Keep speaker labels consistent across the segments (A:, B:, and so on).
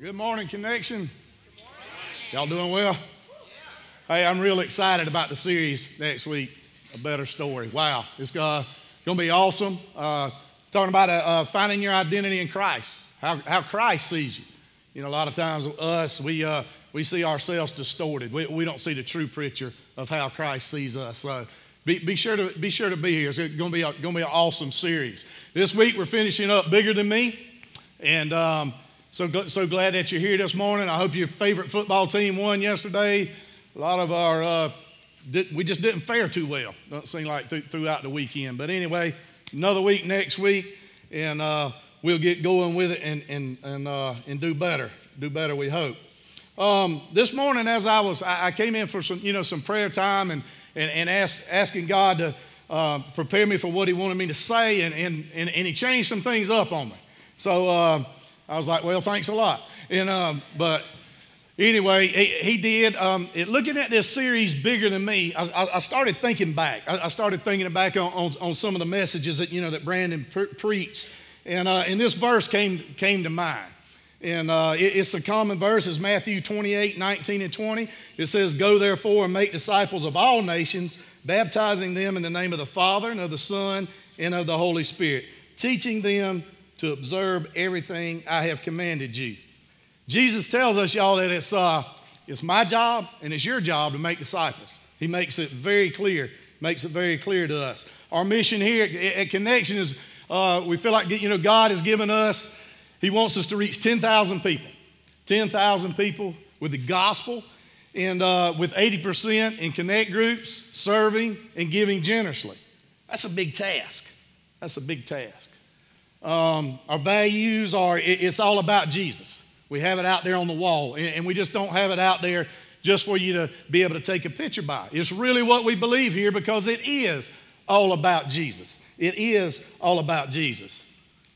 A: Good morning, Connection. Y'all doing well? Hey, I'm real excited about the series next week, A Better Story. Wow, it's uh, going to be awesome. Uh, talking about uh, uh, finding your identity in Christ, how, how Christ sees you. You know, a lot of times us, we, uh, we see ourselves distorted. We, we don't see the true picture of how Christ sees us. So be, be, sure, to, be sure to be here. It's going to be, a, going to be an awesome series. This week we're finishing up Bigger Than Me. And um, so, so glad that you're here this morning. I hope your favorite football team won yesterday. A lot of our, uh, did, we just didn't fare too well, don't seem like th- throughout the weekend. But anyway, another week next week, and uh, we'll get going with it and, and, and, uh, and do better. Do better, we hope. Um, this morning, as I was, I, I, came in for some, you know, some prayer time and, and, and ask, asking God to uh, prepare me for what He wanted me to say, and, and, and, and He changed some things up on me. So, uh, I was like, well, thanks a lot. And, um, but anyway, he, he did. Um, it, looking at this series, Bigger Than Me, I, I started thinking back. I, I, started thinking back on, on, on, some of the messages that, you know, that Brandon pre- preached. And, uh, and this verse came, came to mind. And uh, it, it's a common verse. It's Matthew 28, 19 and 20. It says, Go therefore and make disciples of all nations, baptizing them in the name of the Father and of the Son and of the Holy Spirit, teaching them to observe everything I have commanded you. Jesus tells us, y'all, that it's, uh, it's my job and it's your job to make disciples. He makes it very clear, makes it very clear to us. Our mission here at, at Connection is uh, we feel like, you know, God has given us, He wants us to reach 10,000 people. 10,000 people with the gospel and uh, with 80% in connect groups, serving and giving generously. That's a big task. That's a big task. Um, our values are, it, it's all about Jesus. We have it out there on the wall, and, and we just don't have it out there just for you to be able to take a picture by. It's really what we believe here because it is all about Jesus. It is all about Jesus.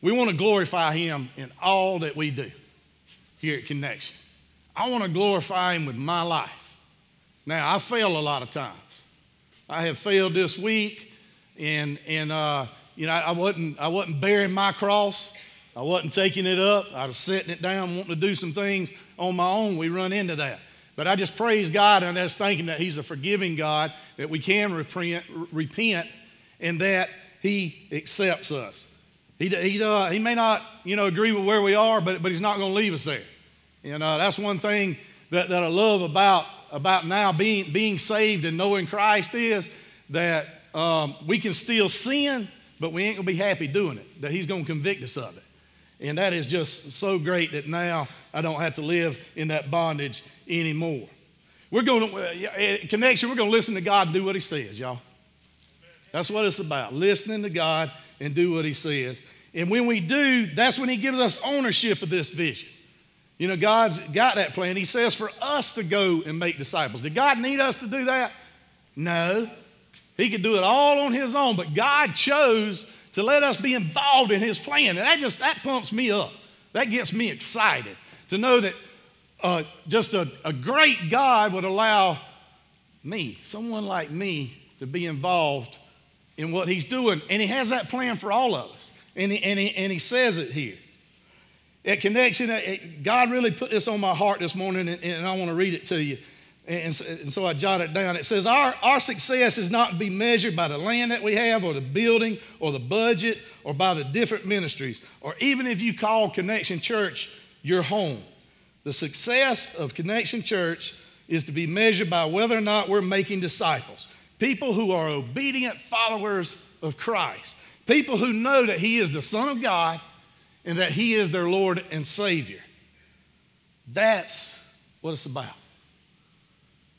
A: We want to glorify Him in all that we do here at Connection. I want to glorify Him with my life. Now, I fail a lot of times. I have failed this week, and, and uh, you know, I wasn't, I wasn't bearing my cross. I wasn't taking it up. I was setting it down, wanting to do some things on my own. We run into that. But I just praise God and I was thinking that He's a forgiving God, that we can repent, repent and that He accepts us. He, he, uh, he may not, you know, agree with where we are, but, but He's not going to leave us there. You know, that's one thing that, that I love about, about now being, being saved and knowing Christ is that um, we can still sin, but we ain't going to be happy doing it, that He's going to convict us of it. And that is just so great that now I don't have to live in that bondage anymore. We're going to, uh, connection, we're going to listen to God and do what He says, y'all. That's what it's about, listening to God and do what He says. And when we do, that's when He gives us ownership of this vision. You know, God's got that plan. He says for us to go and make disciples. Did God need us to do that? No. He could do it all on his own, but God chose to let us be involved in his plan. And that just that pumps me up. That gets me excited to know that uh, just a, a great God would allow me, someone like me, to be involved in what he's doing. And he has that plan for all of us. And he, and he, and he says it here. At Connection, God really put this on my heart this morning, and, and I want to read it to you. And so I jotted it down. It says, our, our success is not to be measured by the land that we have, or the building, or the budget, or by the different ministries, or even if you call Connection Church your home. The success of Connection Church is to be measured by whether or not we're making disciples, people who are obedient followers of Christ, people who know that He is the Son of God and that He is their Lord and Savior. That's what it's about.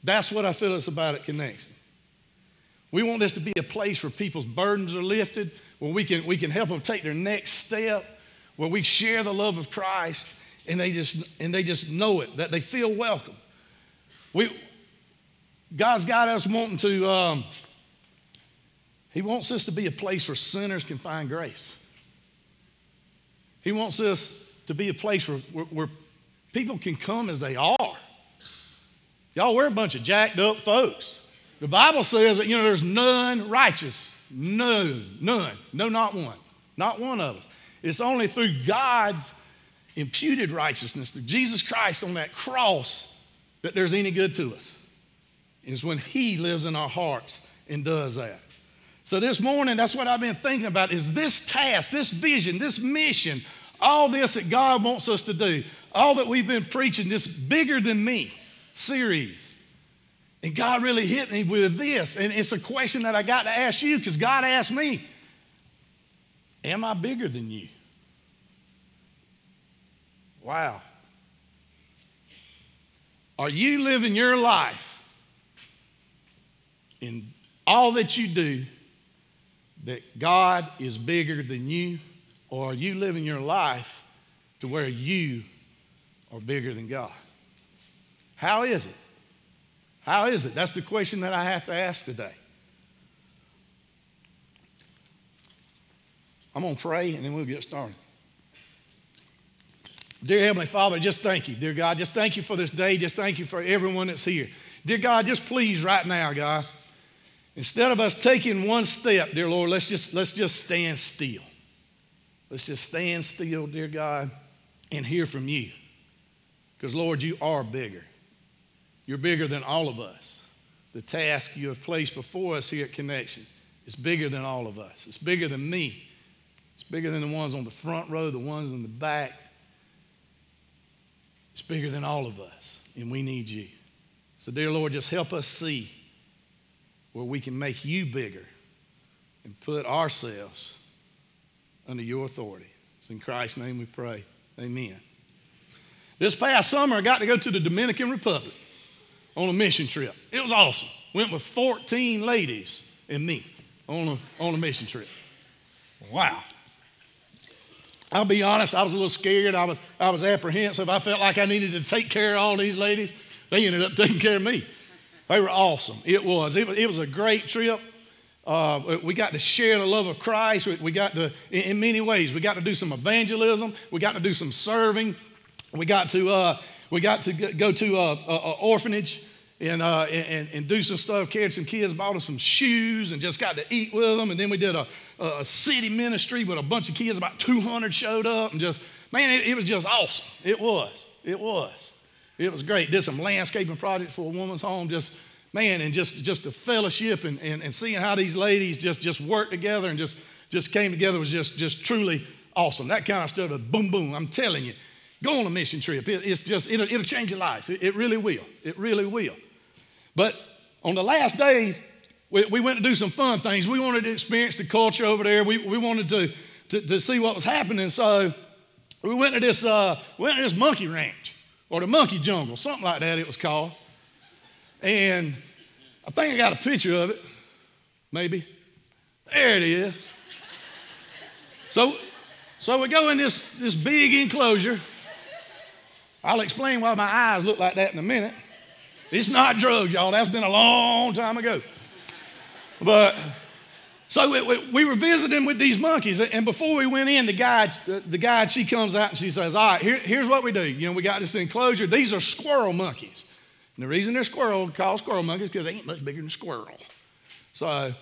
A: That's what I feel it's about at Connection. We want this to be a place where people's burdens are lifted, where we can, we can help them take their next step, where we share the love of Christ and they just, and they just know it, that they feel welcome. We, God's got us wanting to, um, He wants us to be a place where sinners can find grace. He wants us to be a place where, where, where people can come as they are Y'all, we're a bunch of jacked up folks. The Bible says that, you know, there's none righteous. None, none. No, not one. Not one of us. It's only through God's imputed righteousness through Jesus Christ on that cross that there's any good to us. Is when He lives in our hearts and does that. So this morning, that's what I've been thinking about is this task, this vision, this mission, all this that God wants us to do, all that we've been preaching, this bigger than me series. And God really hit me with this. And it's a question that I got to ask you because God asked me, Am I bigger than you? Wow. Are you living your life in all that you do that God is bigger than you? Or are you living your life to where you are bigger than God? How is it? How is it? That's the question that I have to ask today. I'm going to pray and then we'll get started. Dear Heavenly Father, just thank you. Dear God, just thank you for this day. Just thank you for everyone that's here. Dear God, just please right now, God, instead of us taking one step, dear Lord, let's just, let's just stand still. Let's just stand still, dear God, and hear from you. Because, Lord, you are bigger. You're bigger than all of us. The task you have placed before us here at Connection is bigger than all of us. It's bigger than me. It's bigger than the ones on the front row, the ones in the back. It's bigger than all of us, and we need you. So, dear Lord, just help us see where we can make you bigger and put ourselves under your authority. It's in Christ's name we pray. Amen. This past summer, I got to go to the Dominican Republic on a mission trip. It was awesome. Went with 14 ladies and me on a, on a mission trip. Wow. I'll be honest, I was a little scared. I was, I was apprehensive. I felt like I needed to take care of all these ladies. They ended up taking care of me. They were awesome. It was. It was, it was a great trip. Uh, we got to share the love of Christ. We, we got to, in, many ways, we got to do some evangelism. We got to do some serving. We got to, uh, we got to go to an orphanage and, uh, and, and do some stuff, carried some kids, bought them some shoes, and just got to eat with them. And then we did a, a city ministry with a bunch of kids, about 200 showed up, and just, man, it, it was just awesome. It was. It was. It was great. Did some landscaping projects for a woman's home, just, man, and just, just the fellowship and, and, and seeing how these ladies just, just worked together and just, just came together was just, just truly awesome. That kind of stuff, boom, boom, I'm telling you. Go on a mission trip. It, it's just, it'll, it'll change your life. It, it really will. It really will. But on the last day, we, we, went to do some fun things. We wanted to experience the culture over there. We, we wanted to, to, to see what was happening. So we went to this, uh, went to this monkey ranch or the monkey jungle, something like that it was called. And I think I got a picture of it, maybe. There it is. So, so we go in this, this big enclosure. I'll explain why my eyes look like that in a minute. It's not drugs, y'all. That's been a long time ago. But so we, we, we, were visiting with these monkeys, and before we went in, the guide, the guide, she comes out and she says, "All right, here, here's what we do. You know, we got this enclosure. These are squirrel monkeys. And the reason they're squirrel called squirrel monkeys because they ain't much bigger than squirrel. So,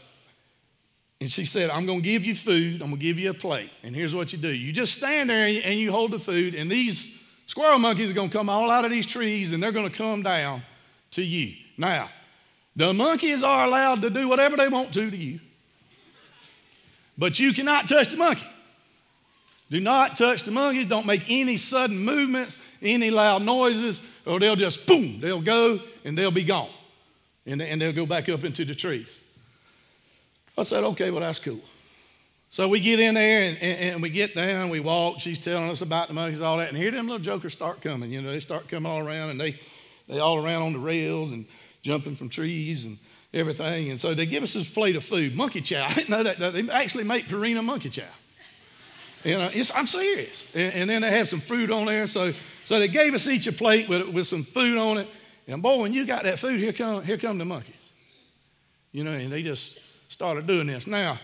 A: and she said, I'm going to give you food. I'm going to give you a plate. And here's what you do: you just stand there and you hold the food, and these squirrel monkeys are going to come all out of these trees, and they're going to come down." to you. Now, the monkeys are allowed to do whatever they want to to you, but you cannot touch the monkey. Do not touch the monkeys. Don't make any sudden movements, any loud noises, or they'll just boom, they'll go and they'll be gone. And, and they'll go back up into the trees. I said, okay, well, that's cool. So we get in there and, and, and, we get down, we walk. She's telling us about the monkeys, all that. And here them little jokers start coming. You know, they start coming all around and they they all around on the rails and jumping from trees and everything. And so they give us this plate of food, monkey chow. I didn't know that. They actually make Purina monkey chow. You know, I'm serious. And, and, then they had some fruit on there. So, so they gave us each a plate with, with some food on it. And boy, when you got that food, here come, here come the monkeys. You know, and they just started doing this. Now,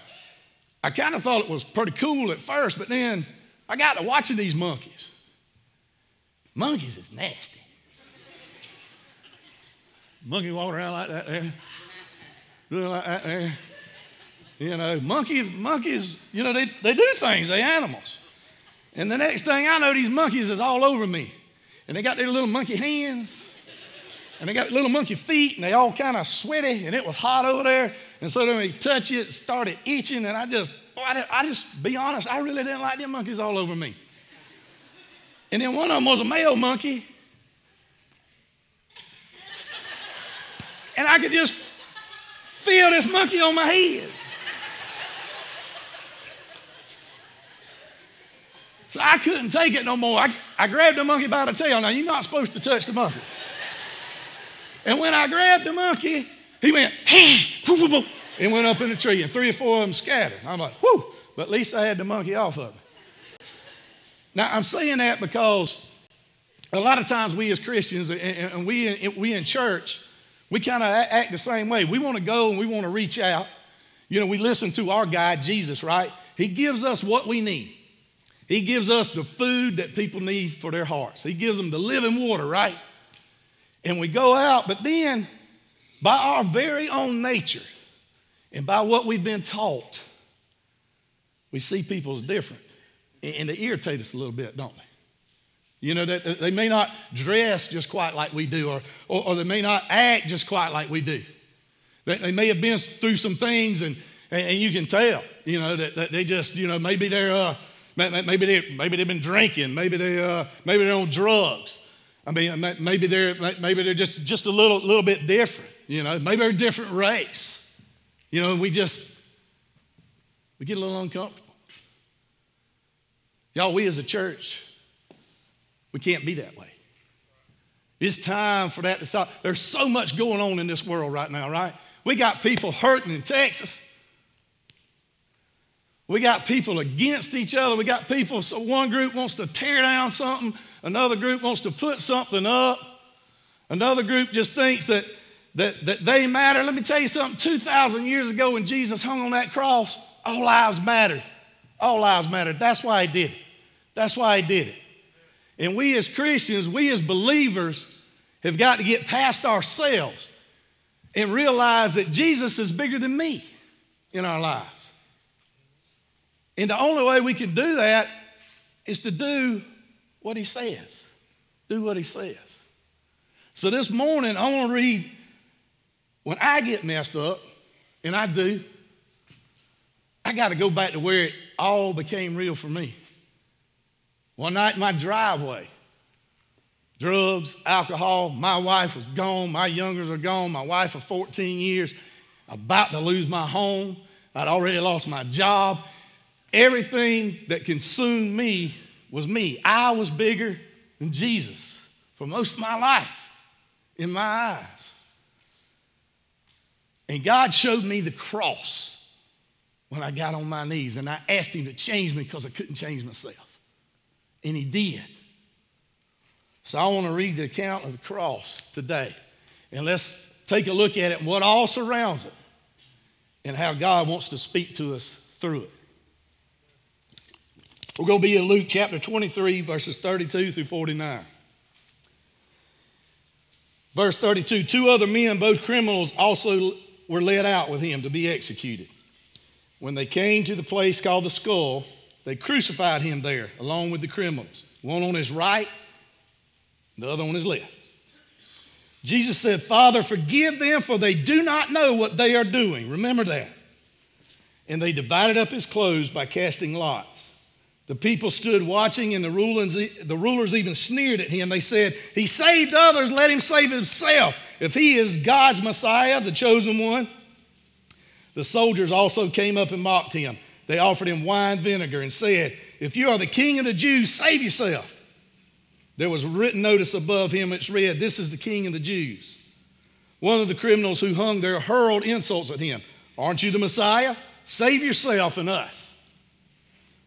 A: I kind of thought it was pretty cool at first, but then I got to watching these monkeys. Monkeys is nasty. Monkey walking around like that there, doing like that there. You know, monkey, monkeys, you know, they, they do things, they animals. And the next thing I know, these monkeys is all over me. And they got their little monkey hands. And they got little monkey feet, and they all kind of sweaty, and it was hot over there. And so then we touch it, started itching, and I just, oh, I, I just, be honest, I really didn't like them monkeys all over me. And then one of them was a male monkey. And I could just feel this monkey on my head. So I couldn't take it no more. I, I grabbed the monkey by the tail. Now, you're not supposed to touch the monkey. And when I grabbed the monkey, he went, and went up in the tree, and three or four of them scattered. I'm like, whoo, but at least I had the monkey off of me. Now, I'm saying that because a lot of times we as Christians and we, we in church, we kind of act the same way. We want to go and we want to reach out. You know, we listen to our guide, Jesus, right? He gives us what we need. He gives us the food that people need for their hearts. He gives them the living water, right? And we go out, but then by our very own nature and by what we've been taught, we see people as different. And they irritate us a little bit, don't they? You know, that they may not dress just quite like we do, or, or, or, they may not act just quite like we do. They, they may have been through some things, and, and, and you can tell, you know, that, that, they just, you know, maybe they're, uh, maybe, they, maybe they've been drinking, maybe, they, uh, maybe they're on drugs. I mean, maybe they're, maybe they're just, just a little, little bit different, you know, maybe they're a different race. You know, we just, we get a little uncomfortable. Y'all, we as a church, we can't be that way. It's time for that to stop. There's so much going on in this world right now, right? We got people hurting in Texas. We got people against each other. We got people, so one group wants to tear down something, another group wants to put something up, another group just thinks that, that, that they matter. Let me tell you something 2,000 years ago when Jesus hung on that cross, all lives mattered. All lives mattered. That's why he did it. That's why he did it. And we as Christians, we as believers, have got to get past ourselves and realize that Jesus is bigger than me in our lives. And the only way we can do that is to do what he says. Do what he says. So this morning, I want to read when I get messed up, and I do, I got to go back to where it all became real for me. One night in my driveway, drugs, alcohol, my wife was gone, my youngers are gone, my wife of 14 years, about to lose my home. I'd already lost my job. Everything that consumed me was me. I was bigger than Jesus for most of my life in my eyes. And God showed me the cross when I got on my knees and I asked Him to change me because I couldn't change myself. And he did. So I want to read the account of the cross today. And let's take a look at it and what all surrounds it and how God wants to speak to us through it. We're going to be in Luke chapter 23, verses 32 through 49. Verse 32 Two other men, both criminals, also were led out with him to be executed. When they came to the place called the skull, they crucified him there along with the criminals, one on his right, the other on his left. Jesus said, Father, forgive them, for they do not know what they are doing. Remember that. And they divided up his clothes by casting lots. The people stood watching, and the rulers, the rulers even sneered at him. They said, He saved others, let him save himself. If he is God's Messiah, the chosen one. The soldiers also came up and mocked him they offered him wine vinegar and said, If you are the king of the Jews, save yourself. There was written notice above him which read, This is the king of the Jews. One of the criminals who hung there hurled insults at him. Aren't you the Messiah? Save yourself and us.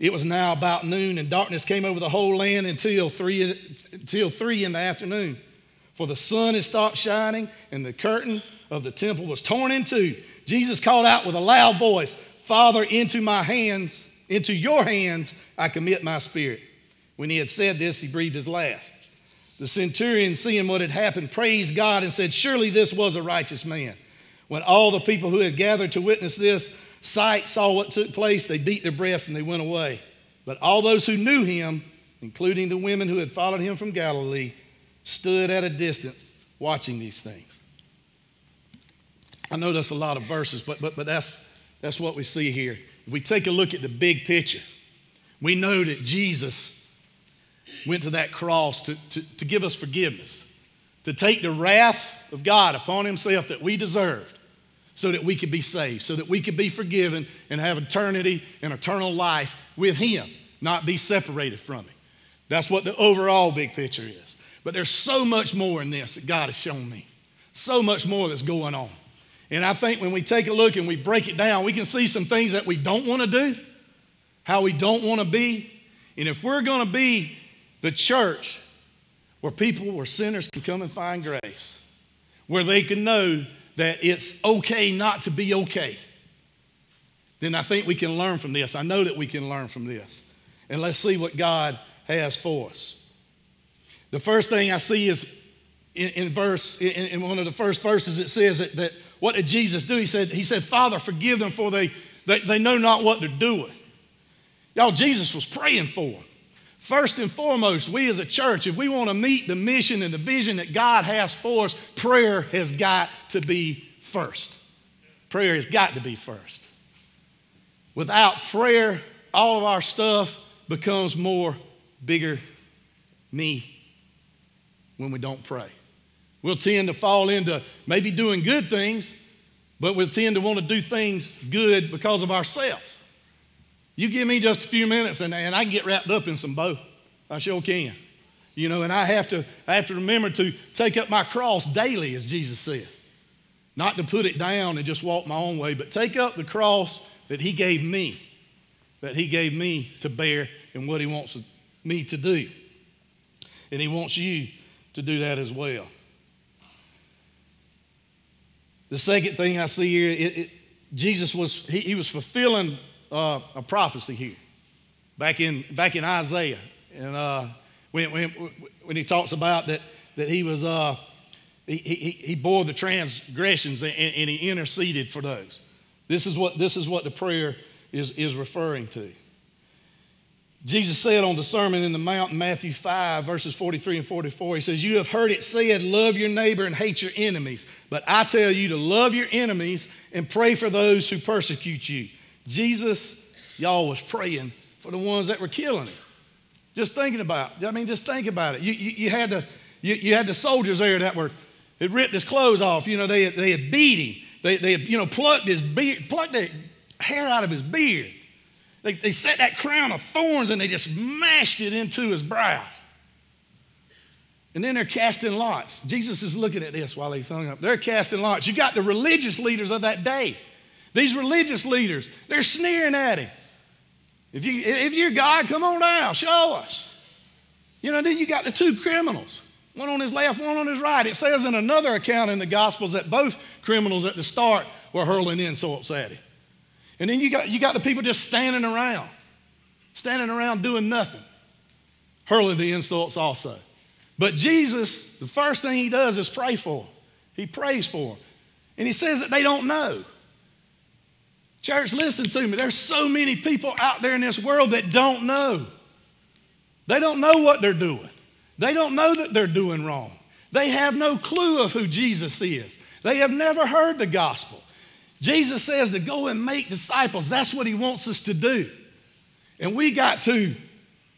A: It was now about noon, and darkness came over the whole land until three, until three in the afternoon. For the sun had stopped shining, and the curtain of the temple was torn in two. Jesus called out with a loud voice, Father, into my hands, into your hands I commit my spirit. When he had said this, he breathed his last. The centurion, seeing what had happened, praised God and said, Surely this was a righteous man. When all the people who had gathered to witness this sight saw what took place, they beat their breasts and they went away. But all those who knew him, including the women who had followed him from Galilee, stood at a distance watching these things. I know that's a lot of verses, but, but, but that's, that's what we see here. If we take a look at the big picture, we know that Jesus went to that cross to, to, to give us forgiveness, to take the wrath of God upon himself that we deserved so that we could be saved, so that we could be forgiven and have eternity and eternal life with him, not be separated from him. That's what the overall big picture is. But there's so much more in this that God has shown me. So much more that's going on. And I think when we take a look and we break it down, we can see some things that we don't want to do, how we don't want to be. And if we're going to be the church where people, where sinners can come and find grace, where they can know that it's okay not to be okay, then I think we can learn from this. I know that we can learn from this. And let's see what God has for us. The first thing I see is in, in verse, in, in, one of the first verses, it says that, that, what did Jesus do? He said, he said, Father, forgive them for they, they, they know not what they're doing. Y'all, Jesus was praying for them. First and foremost, we as a church, if we want to meet the mission and the vision that God has for us, prayer has got to be first. Prayer has got to be first. Without prayer, all of our stuff becomes more bigger me when we don't pray. We'll tend to fall into maybe doing good things, but we'll tend to want to do things good because of ourselves. You give me just a few minutes and, and I get wrapped up in some bow. I sure can. You know, and I have to I have to remember to take up my cross daily, as Jesus says. Not to put it down and just walk my own way, but take up the cross that He gave me, that He gave me to bear and what He wants me to do. And He wants you to do that as well. The second thing I see here, it, it, Jesus was he, he was fulfilling uh, a prophecy here, back in, back in Isaiah. And uh, when, when, when he talks about that, that he was, uh, he, he, he bore the transgressions and, and he interceded for those. This is what, this is what the prayer is, is referring to. Jesus said on the Sermon in the Mount Matthew 5, verses 43 and 44, He says, You have heard it said, love your neighbor and hate your enemies. But I tell you to love your enemies and pray for those who persecute you. Jesus, y'all, was praying for the ones that were killing him. Just thinking about. I mean, just think about it. You, you, you had, the, you, you, had the soldiers there that were, had ripped his clothes off. You know, they, they had beat him. They, they had, you know, plucked his beard, plucked the hair out of his beard. They, they set that crown of thorns and they just mashed it into his brow. And then they're casting lots. Jesus is looking at this while he's hung up. They're casting lots. You got the religious leaders of that day. These religious leaders, they're sneering at him. If, you, if you're God, come on down, show us. You know, then you got the two criminals, one on his left, one on his right. It says in another account in the Gospels that both criminals at the start were hurling insults at him. And then you got, you got the people just standing around, standing around doing nothing, hurling the insults also. But Jesus, the first thing he does is pray for. He prays for them. And he says that they don't know. Church, listen to me. There's so many people out there in this world that don't know. They don't know what they're doing. They don't know that they're doing wrong. They have no clue of who Jesus is. They have never heard the gospel. Jesus says to go and make disciples. That's what he wants us to do. And we got to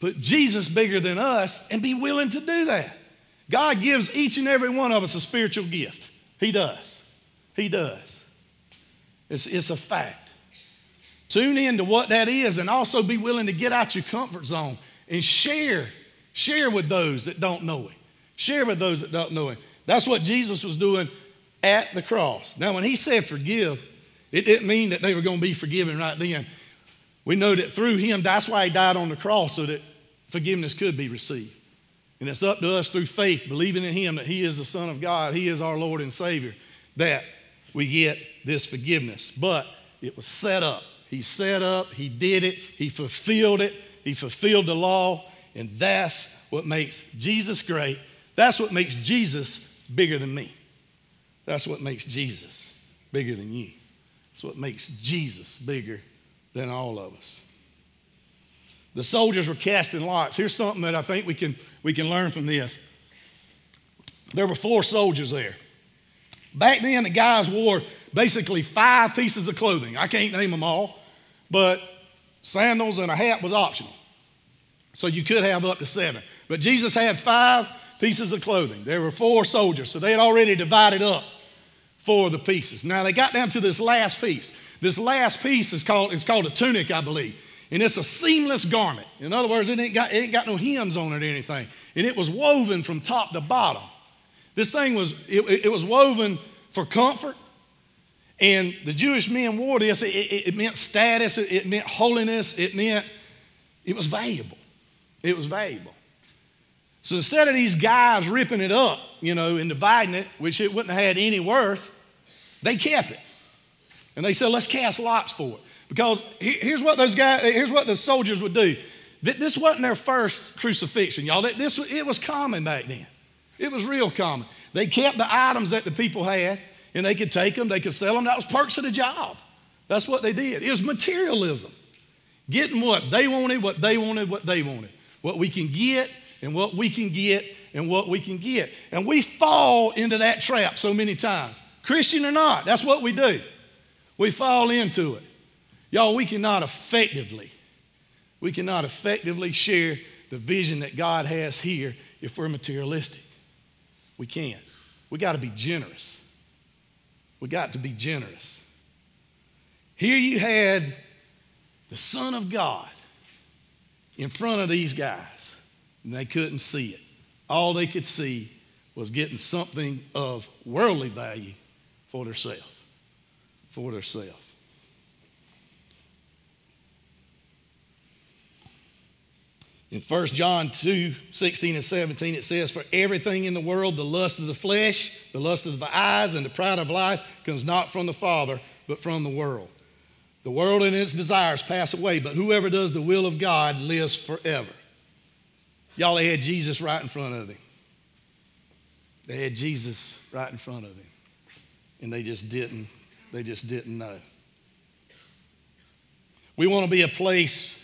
A: put Jesus bigger than us and be willing to do that. God gives each and every one of us a spiritual gift. He does. He does. It's, it's a fact. Tune in to what that is and also be willing to get out your comfort zone and share. Share with those that don't know Him. Share with those that don't know Him. That's what Jesus was doing at the cross. Now, when He said forgive, it didn't mean that they were going to be forgiven right then. We know that through him, that's why he died on the cross, so that forgiveness could be received. And it's up to us through faith, believing in him that he is the Son of God, he is our Lord and Savior, that we get this forgiveness. But it was set up. He set up, he did it, he fulfilled it, he fulfilled the law, and that's what makes Jesus great. That's what makes Jesus bigger than me. That's what makes Jesus bigger than you. That's what makes Jesus bigger than all of us. The soldiers were casting lots. Here's something that I think we can, we can learn from this. There were four soldiers there. Back then, the guys wore basically five pieces of clothing. I can't name them all, but sandals and a hat was optional. So you could have up to seven. But Jesus had five pieces of clothing. There were four soldiers, so they had already divided up four of the pieces. Now they got down to this last piece. This last piece is called, it's called a tunic, I believe. And it's a seamless garment. In other words, it ain't, got, it ain't got no hems on it or anything. And it was woven from top to bottom. This thing was, it, it was woven for comfort. And the Jewish men wore this. It, it, it meant status, it, it meant holiness, it meant, it was valuable. It was valuable. So instead of these guys ripping it up, you know, and dividing it, which it wouldn't have had any worth, they kept it. And they said, let's cast lots for it. Because here's what those guys, here's what the soldiers would do. This wasn't their first crucifixion, y'all. This, it was common back then. It was real common. They kept the items that the people had, and they could take them, they could sell them. That was perks of the job. That's what they did. It was materialism. Getting what they wanted, what they wanted, what they wanted. What we can get, and what we can get, and what we can get. And we fall into that trap so many times. Christian or not, that's what we do. We fall into it. Y'all, we cannot effectively, we cannot effectively share the vision that God has here if we're materialistic. We can't. We got to be generous. We got to be generous. Here you had the Son of God in front of these guys, and they couldn't see it. All they could see was getting something of worldly value for themselves. For themselves. In 1 John 2 16 and 17, it says, For everything in the world, the lust of the flesh, the lust of the eyes, and the pride of life comes not from the Father, but from the world. The world and its desires pass away, but whoever does the will of God lives forever. Y'all, they had Jesus right in front of them. They had Jesus right in front of them and they just didn't they just didn't know we want to be a place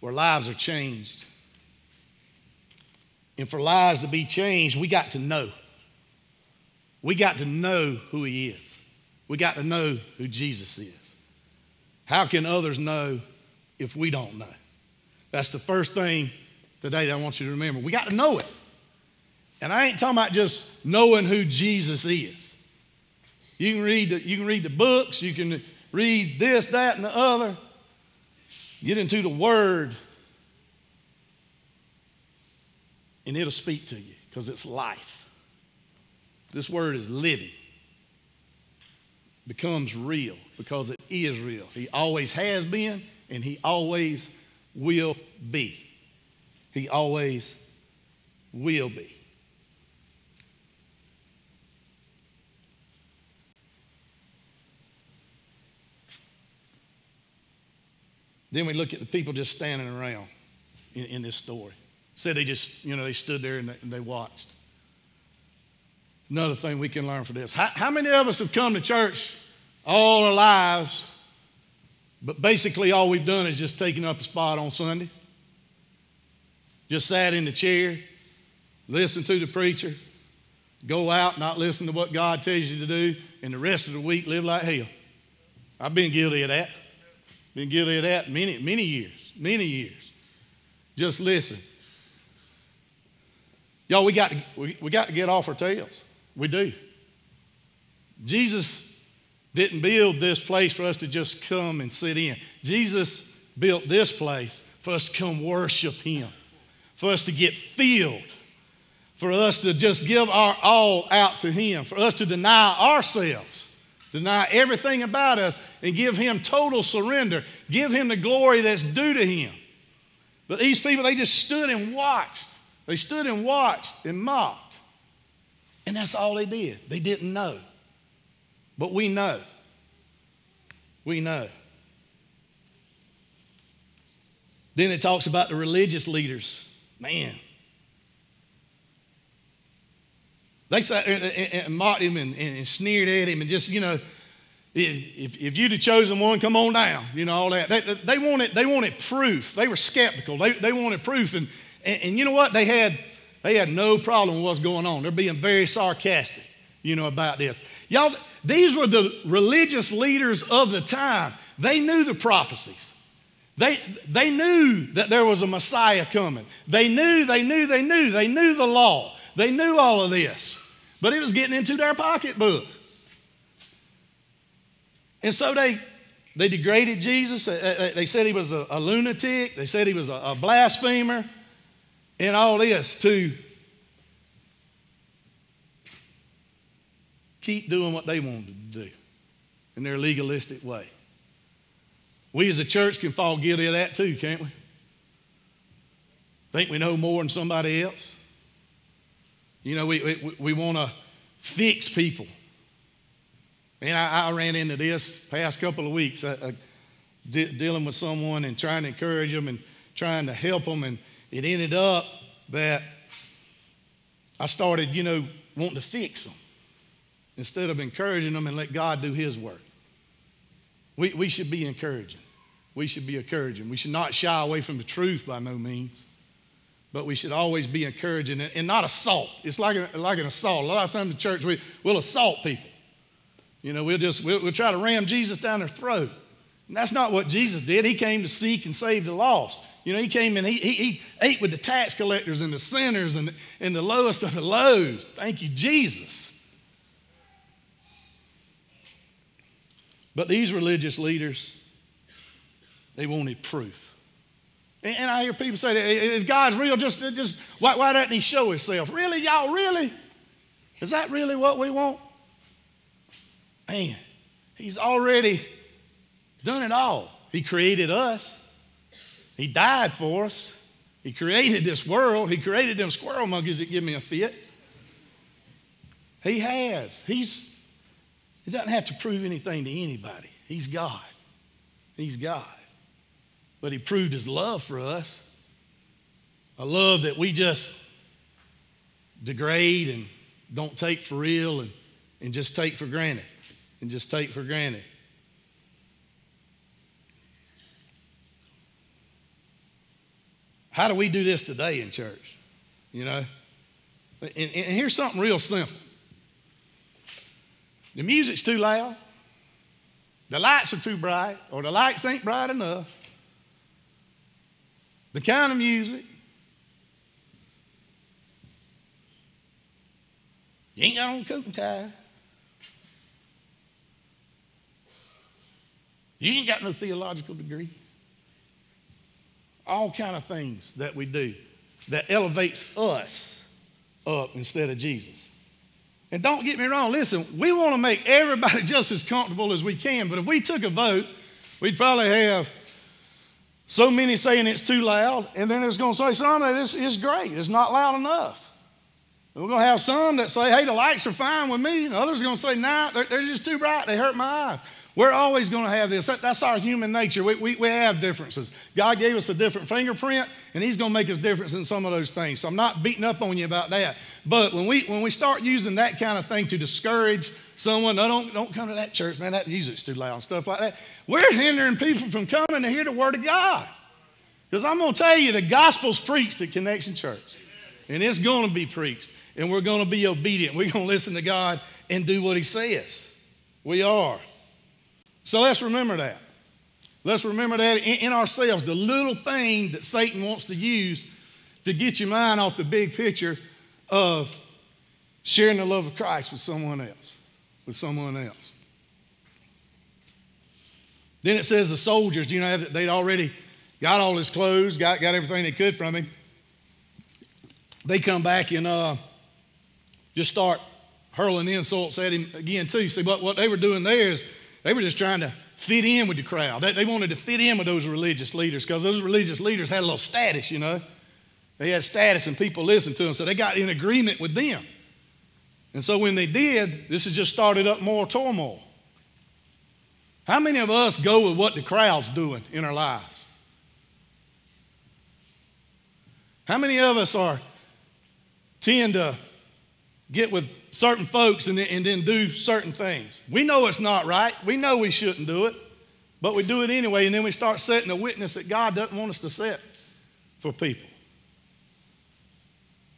A: where lives are changed. And for lives to be changed we got to know. We got to know who he is. We got to know who jesus is. How can others know if we don't know? That's the first thing today that i want you to remember. We got to know it. And I ain't talking about just knowing who Jesus is. You can read the, you can read the books, you can read this, that, and the other. Get into the Word, and it'll speak to you because it's life. This Word is living, becomes real because it is real. He always has been, and He always will be. He always will be. Then we look at the people just standing around in, in this story. Said they just, you know, they stood there and they, and they watched. Another thing we can learn from this. How, how many of us have come to church all our lives, but basically all we've done is just taken up a spot on Sunday? Just sat in the chair, listened to the preacher, go out, not listen to what God tells you to do, and the rest of the week live like hell. I've been guilty of that. Been guilty of that many, many years, many years. Just listen. Y'all, we got, to, we, we got to get off our tails. We do. Jesus didn't build this place for us to just come and sit in. Jesus built this place for us to come worship Him, for us to get filled, for us to just give our all out to Him, for us to deny ourselves deny everything about us, and give Him total surrender, give Him the glory that's due to Him. But these people, they just stood and watched. They stood and watched and mocked. And that's all they did. They didn't know. But we know. We know. Then it talks about the religious leaders. Man. They sat and, and mocked him and, and, sneered at him and just, you know, if, if you'd have chosen one, come on down, you know, all that. They, they, wanted, they wanted proof. They were skeptical. They, they wanted proof. And, and, and you know what? They had, they had no problem with what's going on. They're being very sarcastic, you know, about this. Y'all, these were the religious leaders of the time. They knew the prophecies. They, they knew that there was a Messiah coming. They knew, they knew, they knew. They knew the law. They knew all of this. But it was getting into their pocketbook. And so they, they degraded Jesus. They said he was a, a lunatic. They said he was a, a blasphemer and all this to keep doing what they wanted to do in their legalistic way. We as a church can fall guilty of that too, can't we? Think we know more than somebody else. You know, we, we, we want to fix people. And I, I, ran into this past couple of weeks, I, I, de- dealing with someone and trying to encourage them and trying to help them. And it ended up that I started, you know, wanting to fix them instead of encouraging them and let God do His work. We, we should be encouraging we should be encouraging. We should not shy away from the truth by no means, but we should always be encouraging and, not assault. It's like, a, like an assault. A lot of times in church, we, we'll assault people. You know, we'll just we'll, we'll try to ram Jesus down their throat. And that's not what Jesus did. He came to seek and save the lost. You know, he came and he, he, he ate with the tax collectors and the sinners and, and the lowest of the lows. Thank you, Jesus. But these religious leaders, they wanted proof. And, I hear people say, that if God's real, just, just why, why doesn't He show Himself? Really, y'all, really? Is that really what we want? Man, He's already done it all. He created us, He died for us. He created this world. He created them squirrel monkeys that give me a fit. He has. He's, he doesn't have to prove anything to anybody. He's God. He's God but he proved his love for us. A love that we just degrade and don't take for real and, and just take for granted. And just take for granted. How do we do this today in church? You know? And, and here's something real simple the music's too loud, the lights are too bright, or the lights ain't bright enough the kind of music. You ain't got on coat and tie. You ain't got no theological degree. All kind of things that we do that elevates us up instead of Jesus. And don't get me wrong, listen, we want to make everybody just as comfortable as we can, but if we took a vote, we'd probably have so many saying it's too loud, and then it's going to say some that it's, it's great, it's not loud enough. And we're going to have some that say, hey, the lights are fine with me, and others are going to say, nah, they're, they're, just too bright, they hurt my eyes. We're always going to have this. That, that's our human nature. We, we, we have differences. God gave us a different fingerprint, and He's going to make us difference in some of those things. So I'm not beating up on you about that. But when we, when we start using that kind of thing to discourage someone, no, don't, don't come to that church, man, that music's too loud, and stuff like that. We're hindering people from coming to hear the Word of God. Because I'm going to tell you, the gospel's preached at Connection Church, and it's going to be preached, and we're going to be obedient. We're going to listen to God and do what He says. We are. So let's remember that. Let's remember that in, in ourselves, the little thing that Satan wants to use to get your mind off the big picture of sharing the love of Christ with someone else with someone else. Then it says the soldiers, you know, they'd already got all his clothes, got, got everything they could from him. They come back and uh, just start hurling insults at him again, too. See, but what they were doing there is they were just trying to fit in with the crowd. They, they wanted to fit in with those religious leaders because those religious leaders had a little status, you know. They had status and people listened to them, so they got in agreement with them. And so when they did, this has just started up more turmoil. How many of us go with what the crowd's doing in our lives? How many of us are tend to get with certain folks and then, and then do certain things? We know it's not right. We know we shouldn't do it, but we do it anyway, and then we start setting a witness that God doesn't want us to set for people.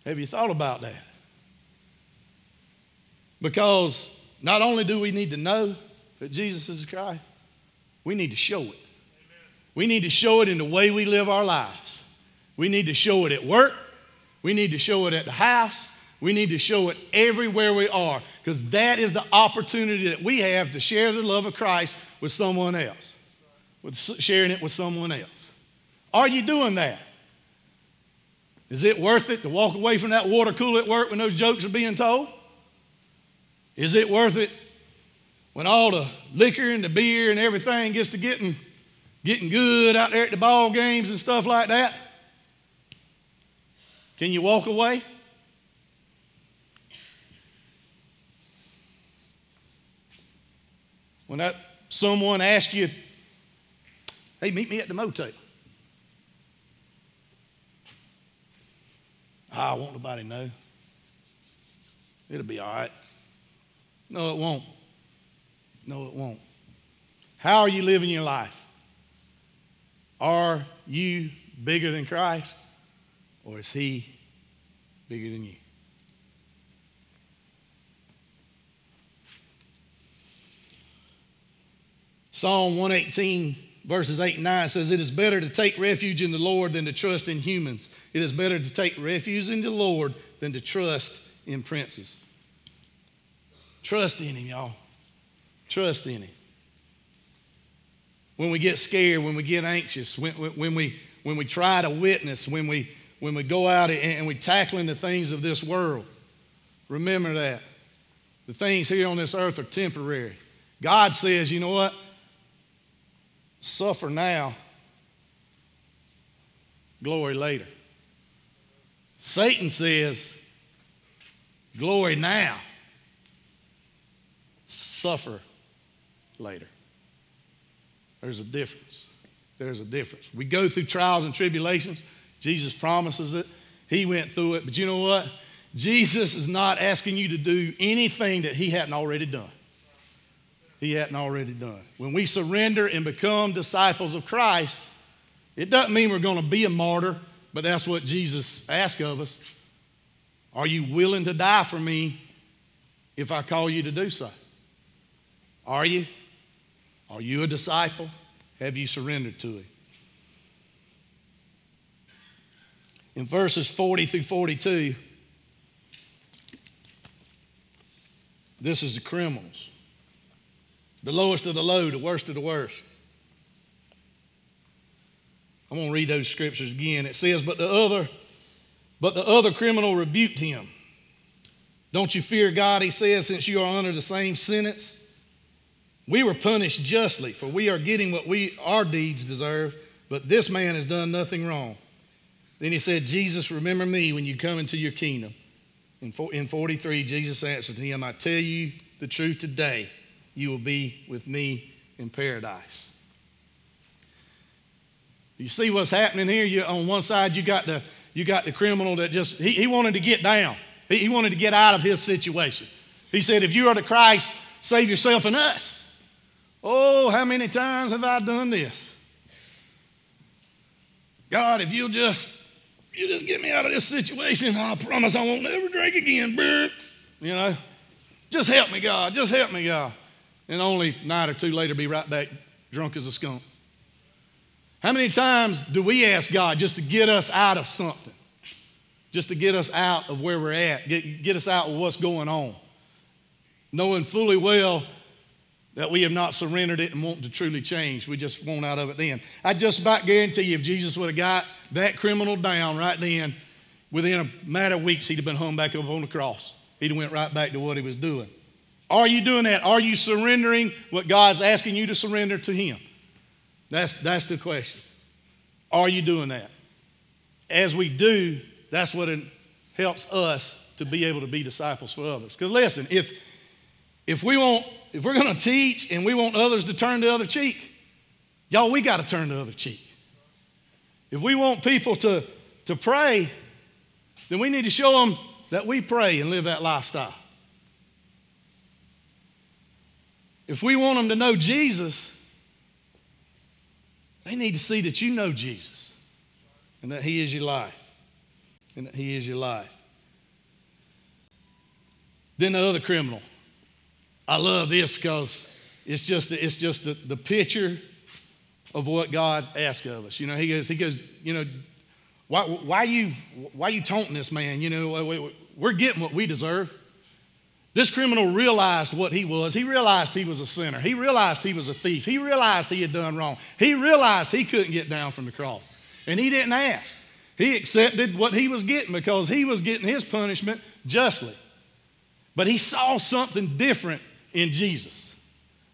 A: Have you thought about that? Because not only do we need to know that Jesus is Christ, we need to show it. We need to show it in the way we live our lives. We need to show it at work. We need to show it at the house. We need to show it everywhere we are because that is the opportunity that we have to share the love of Christ with someone else, with sharing it with someone else. Are you doing that? Is it worth it to walk away from that water cooler at work when those jokes are being told? Is it worth it when all the liquor and the beer and everything gets to getting, getting good out there at the ball games and stuff like that? Can you walk away? When that someone asks you, hey, meet me at the motel. I won't nobody know. It'll be all right. No, it won't. No, it won't. How are you living your life? Are you bigger than Christ or is He bigger than you? Psalm 118, verses 8 and 9 says, It is better to take refuge in the Lord than to trust in humans. It is better to take refuge in the Lord than to trust in princes. Trust in Him, y'all. Trust in Him. When we get scared, when we get anxious, when, when, we, when we try to witness, when we, when we go out and, and we tackling the things of this world, remember that. The things here on this earth are temporary. God says, you know what? Suffer now, glory later. Satan says, glory now, suffer later. There's a difference. There's a difference. We go through trials and tribulations. Jesus promises it. He went through it. But you know what? Jesus is not asking you to do anything that he hadn't already done. He hadn't already done. When we surrender and become disciples of Christ, it doesn't mean we're going to be a martyr, but that's what Jesus asked of us. Are you willing to die for me if I call you to do so? Are you? Are you a disciple? Have you surrendered to Him? In verses 40 through 42, this is the criminals. The lowest of the low, the worst of the worst. I'm going to read those scriptures again. It says, But the other, but the other criminal rebuked him. Don't you fear God, he says, since you are under the same sentence? We were punished justly, for we are getting what we our deeds deserve, but this man has done nothing wrong. Then he said, Jesus, remember me when you come into your kingdom. In, in 43, Jesus answered him, I tell you the truth today, you will be with me in paradise. You see what's happening here? You, on one side, you got the, you got the criminal that just, he, he wanted to get down. He, he wanted to get out of his situation. He said, If you are the Christ, save yourself and us. Oh, how many times have I done this? God, if you'll just you just get me out of this situation, I promise I won't ever drink again. You know, just help me, God. Just help me, God. And only night or two later, be right back drunk as a skunk. How many times do we ask God just to get us out of something? Just to get us out of where we're at, get, get us out of what's going on, knowing fully well that we have not surrendered it and want to truly change. We just want out of it then. I just about guarantee you, if Jesus would have got that criminal down right then, within a matter of weeks, he'd have been hung back up on the cross. he'd have went right back to what he was doing. Are you doing that? Are you surrendering what God's asking you to surrender to Him? That's, that's the question. Are you doing that? As we do, that's what it helps us to be able to be disciples for others. Because listen, if, if we want, if we're going to teach and we want others to turn the other cheek, y'all, we got to turn the other cheek. If we want people to, to pray, then we need to show them that we pray and live that lifestyle. If we want them to know Jesus, they need to see that you know Jesus and that He is your life. And that He is your life. Then the other criminal. I love this because it's just, it's just the, the picture of what God asks of us. You know, he goes, he goes, you know, why, why, you, why you taunting this man? You know, we're getting what we deserve. This criminal realized what he was. He realized he was a sinner. He realized he was a thief. He realized he had done wrong. He realized he couldn't get down from the cross. And he didn't ask. He accepted what he was getting because he was getting his punishment justly. But he saw something different in Jesus.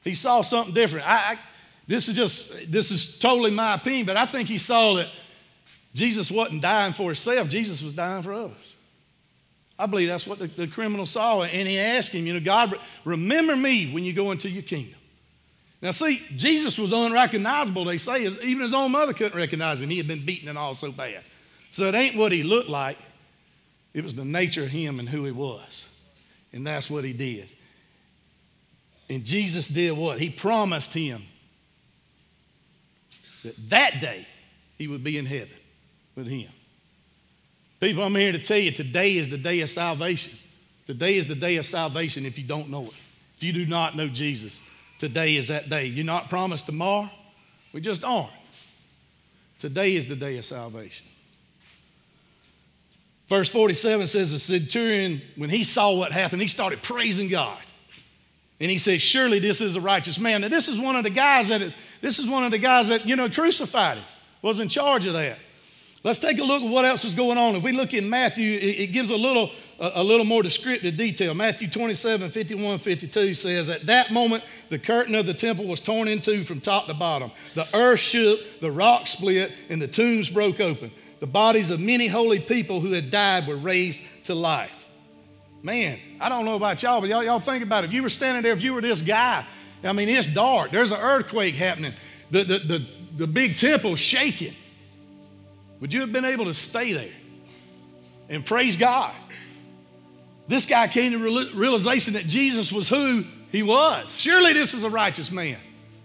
A: He saw something different. I, I, this is just, this is totally my opinion, but I think he saw that Jesus wasn't dying for himself, Jesus was dying for others. I believe that's what the, the criminal saw. And he asked him, you know, God, remember me when you go into your kingdom. Now, see, Jesus was unrecognizable, they say. Even his own mother couldn't recognize him. He had been beaten and all so bad. So it ain't what he looked like, it was the nature of him and who he was. And that's what he did. And Jesus did what? He promised him that that day he would be in heaven with him. People, I'm here to tell you today is the day of salvation. Today is the day of salvation if you don't know it. If you do not know Jesus, today is that day. You're not promised tomorrow, we just aren't. Today is the day of salvation. Verse 47 says the centurion, when he saw what happened, he started praising God. And he said, Surely this is a righteous man. Now, this is one of the guys that this is one of the guys that, you know, crucified him, was in charge of that. Let's take a look at what else is going on. If we look in Matthew, it, gives a little, a, a little more descriptive detail. Matthew 27, 51, 52 says, At that moment, the curtain of the temple was torn in two from top to bottom. The earth shook, the rock split, and the tombs broke open. The bodies of many holy people who had died were raised to life. Man, I don't know about y'all, but y'all, y'all think about it. If you were standing there, if you were this guy, I mean, it's dark. There's an earthquake happening. The, the, the, the big temple shaking. Would you have been able to stay there and praise God? This guy came to realization that Jesus was who he was. Surely this is a righteous man.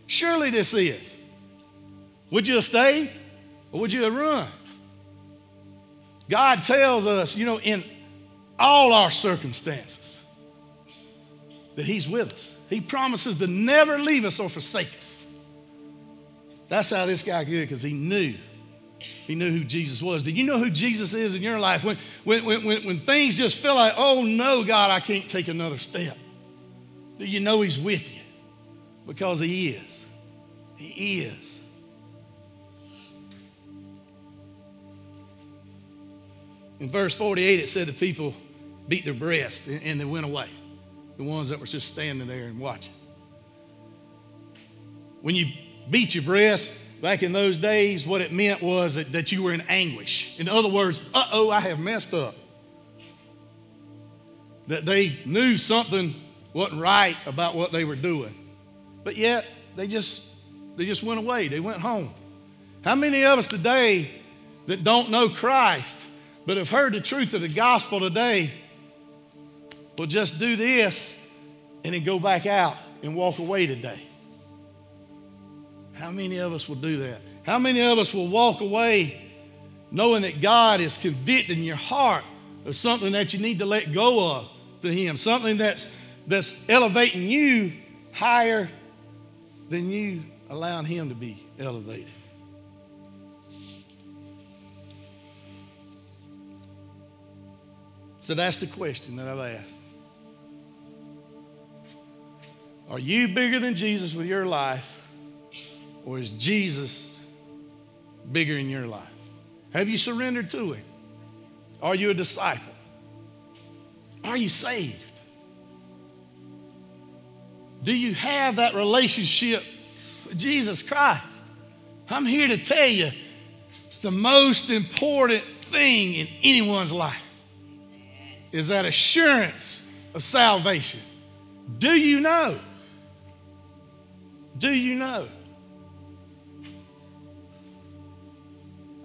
A: Surely this is. Would you have stayed or would you have run? God tells us, you know, in all our circumstances, that He's with us. He promises to never leave us or forsake us. That's how this guy good because he knew he knew who Jesus was. Do you know who Jesus is in your life? When, when, when, when things just feel like, oh no, God, I can't take another step. Do you know He's with you? Because He is. He is. In verse 48, it said the people beat their breast and, and they went away. The ones that were just standing there and watching. When you beat your breast, Back in those days, what it meant was that, that you were in anguish. In other words, uh oh, I have messed up. That they knew something wasn't right about what they were doing. But yet, they just, they just went away. They went home. How many of us today that don't know Christ, but have heard the truth of the gospel today, will just do this and then go back out and walk away today? How many of us will do that? How many of us will walk away knowing that God is convicting your heart of something that you need to let go of to Him, something that's, that's elevating you higher than you allowing Him to be elevated? So that's the question that I've asked. Are you bigger than Jesus with your life? Or is Jesus bigger in your life? Have you surrendered to Him? Are you a disciple? Are you saved? Do you have that relationship with Jesus Christ? I'm here to tell you it's the most important thing in anyone's life is that assurance of salvation. Do you know? Do you know?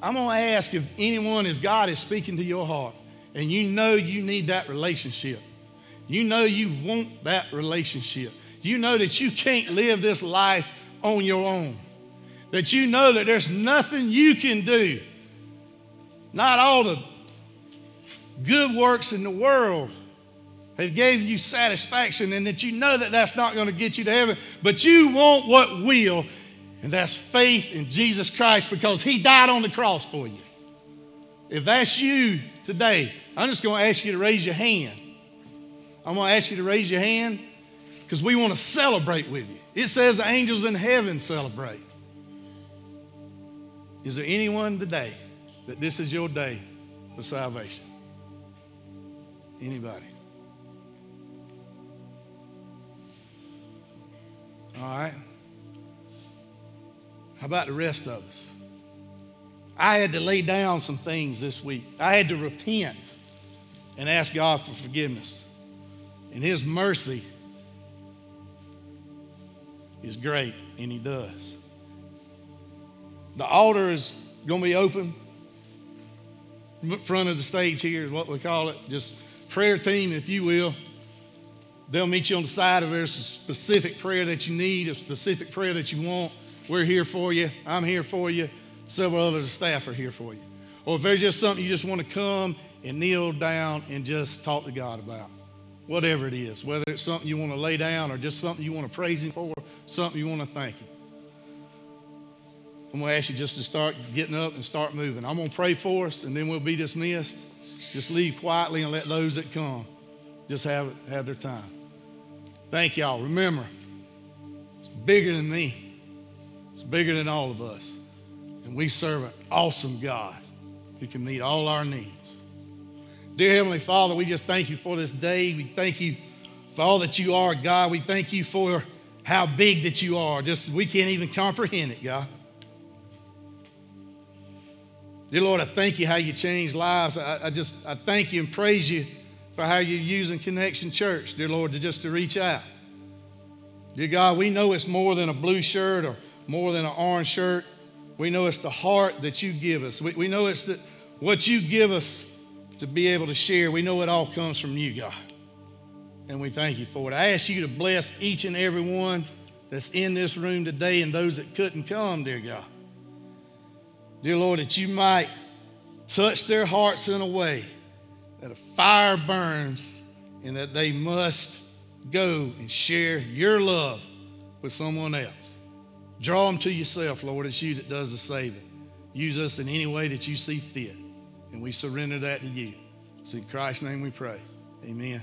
A: I'm going to ask if anyone, as God is speaking to your heart, and you know you need that relationship. You know you want that relationship. You know that you can't live this life on your own. That you know that there's nothing you can do. Not all the good works in the world have given you satisfaction and that you know that that's not going to get you to heaven, but you want what will, and that's faith in Jesus Christ because he died on the cross for you. If that's you today, I'm just going to ask you to raise your hand. I'm going to ask you to raise your hand because we want to celebrate with you. It says the angels in heaven celebrate. Is there anyone today that this is your day for salvation? Anybody? All right. How about the rest of us? I had to lay down some things this week. I had to repent and ask God for forgiveness. And His mercy is great, and He does. The altar is going to be open. Front of the stage here is what we call it. Just prayer team, if you will. They'll meet you on the side if there's a specific prayer that you need, a specific prayer that you want. We're here for you. I'm here for you. Several other staff are here for you. Or if there's just something you just want to come and kneel down and just talk to God about, whatever it is, whether it's something you want to lay down or just something you want to praise Him for, something you want to thank Him. I'm going to ask you just to start getting up and start moving. I'm going to pray for us and then we'll be dismissed. Just leave quietly and let those that come just have, have their time. Thank y'all. Remember, it's bigger than me, it's bigger than all of us. And we serve an awesome God who can meet all our needs. Dear Heavenly Father, we just thank you for this day. We thank you for all that you are, God. We thank you for how big that you are. Just we can't even comprehend it, God. Dear Lord, I thank you how you change lives. I, I, just I thank you and praise you for how you're using Connection Church, dear Lord, to just to reach out. Dear God, we know it's more than a blue shirt or more than an orange shirt. We know it's the heart that you give us. We, we know it's the, what you give us to be able to share. We know it all comes from you, God. And we thank you for it. I ask you to bless each and every one that's in this room today and those that couldn't come, dear God. Dear Lord, that you might touch their hearts in a way that a fire burns and that they must go and share your love with someone else. Draw them to yourself, Lord. It's you that does the saving. Use us in any way that you see fit. And we surrender that to you. It's in Christ's name we pray. Amen.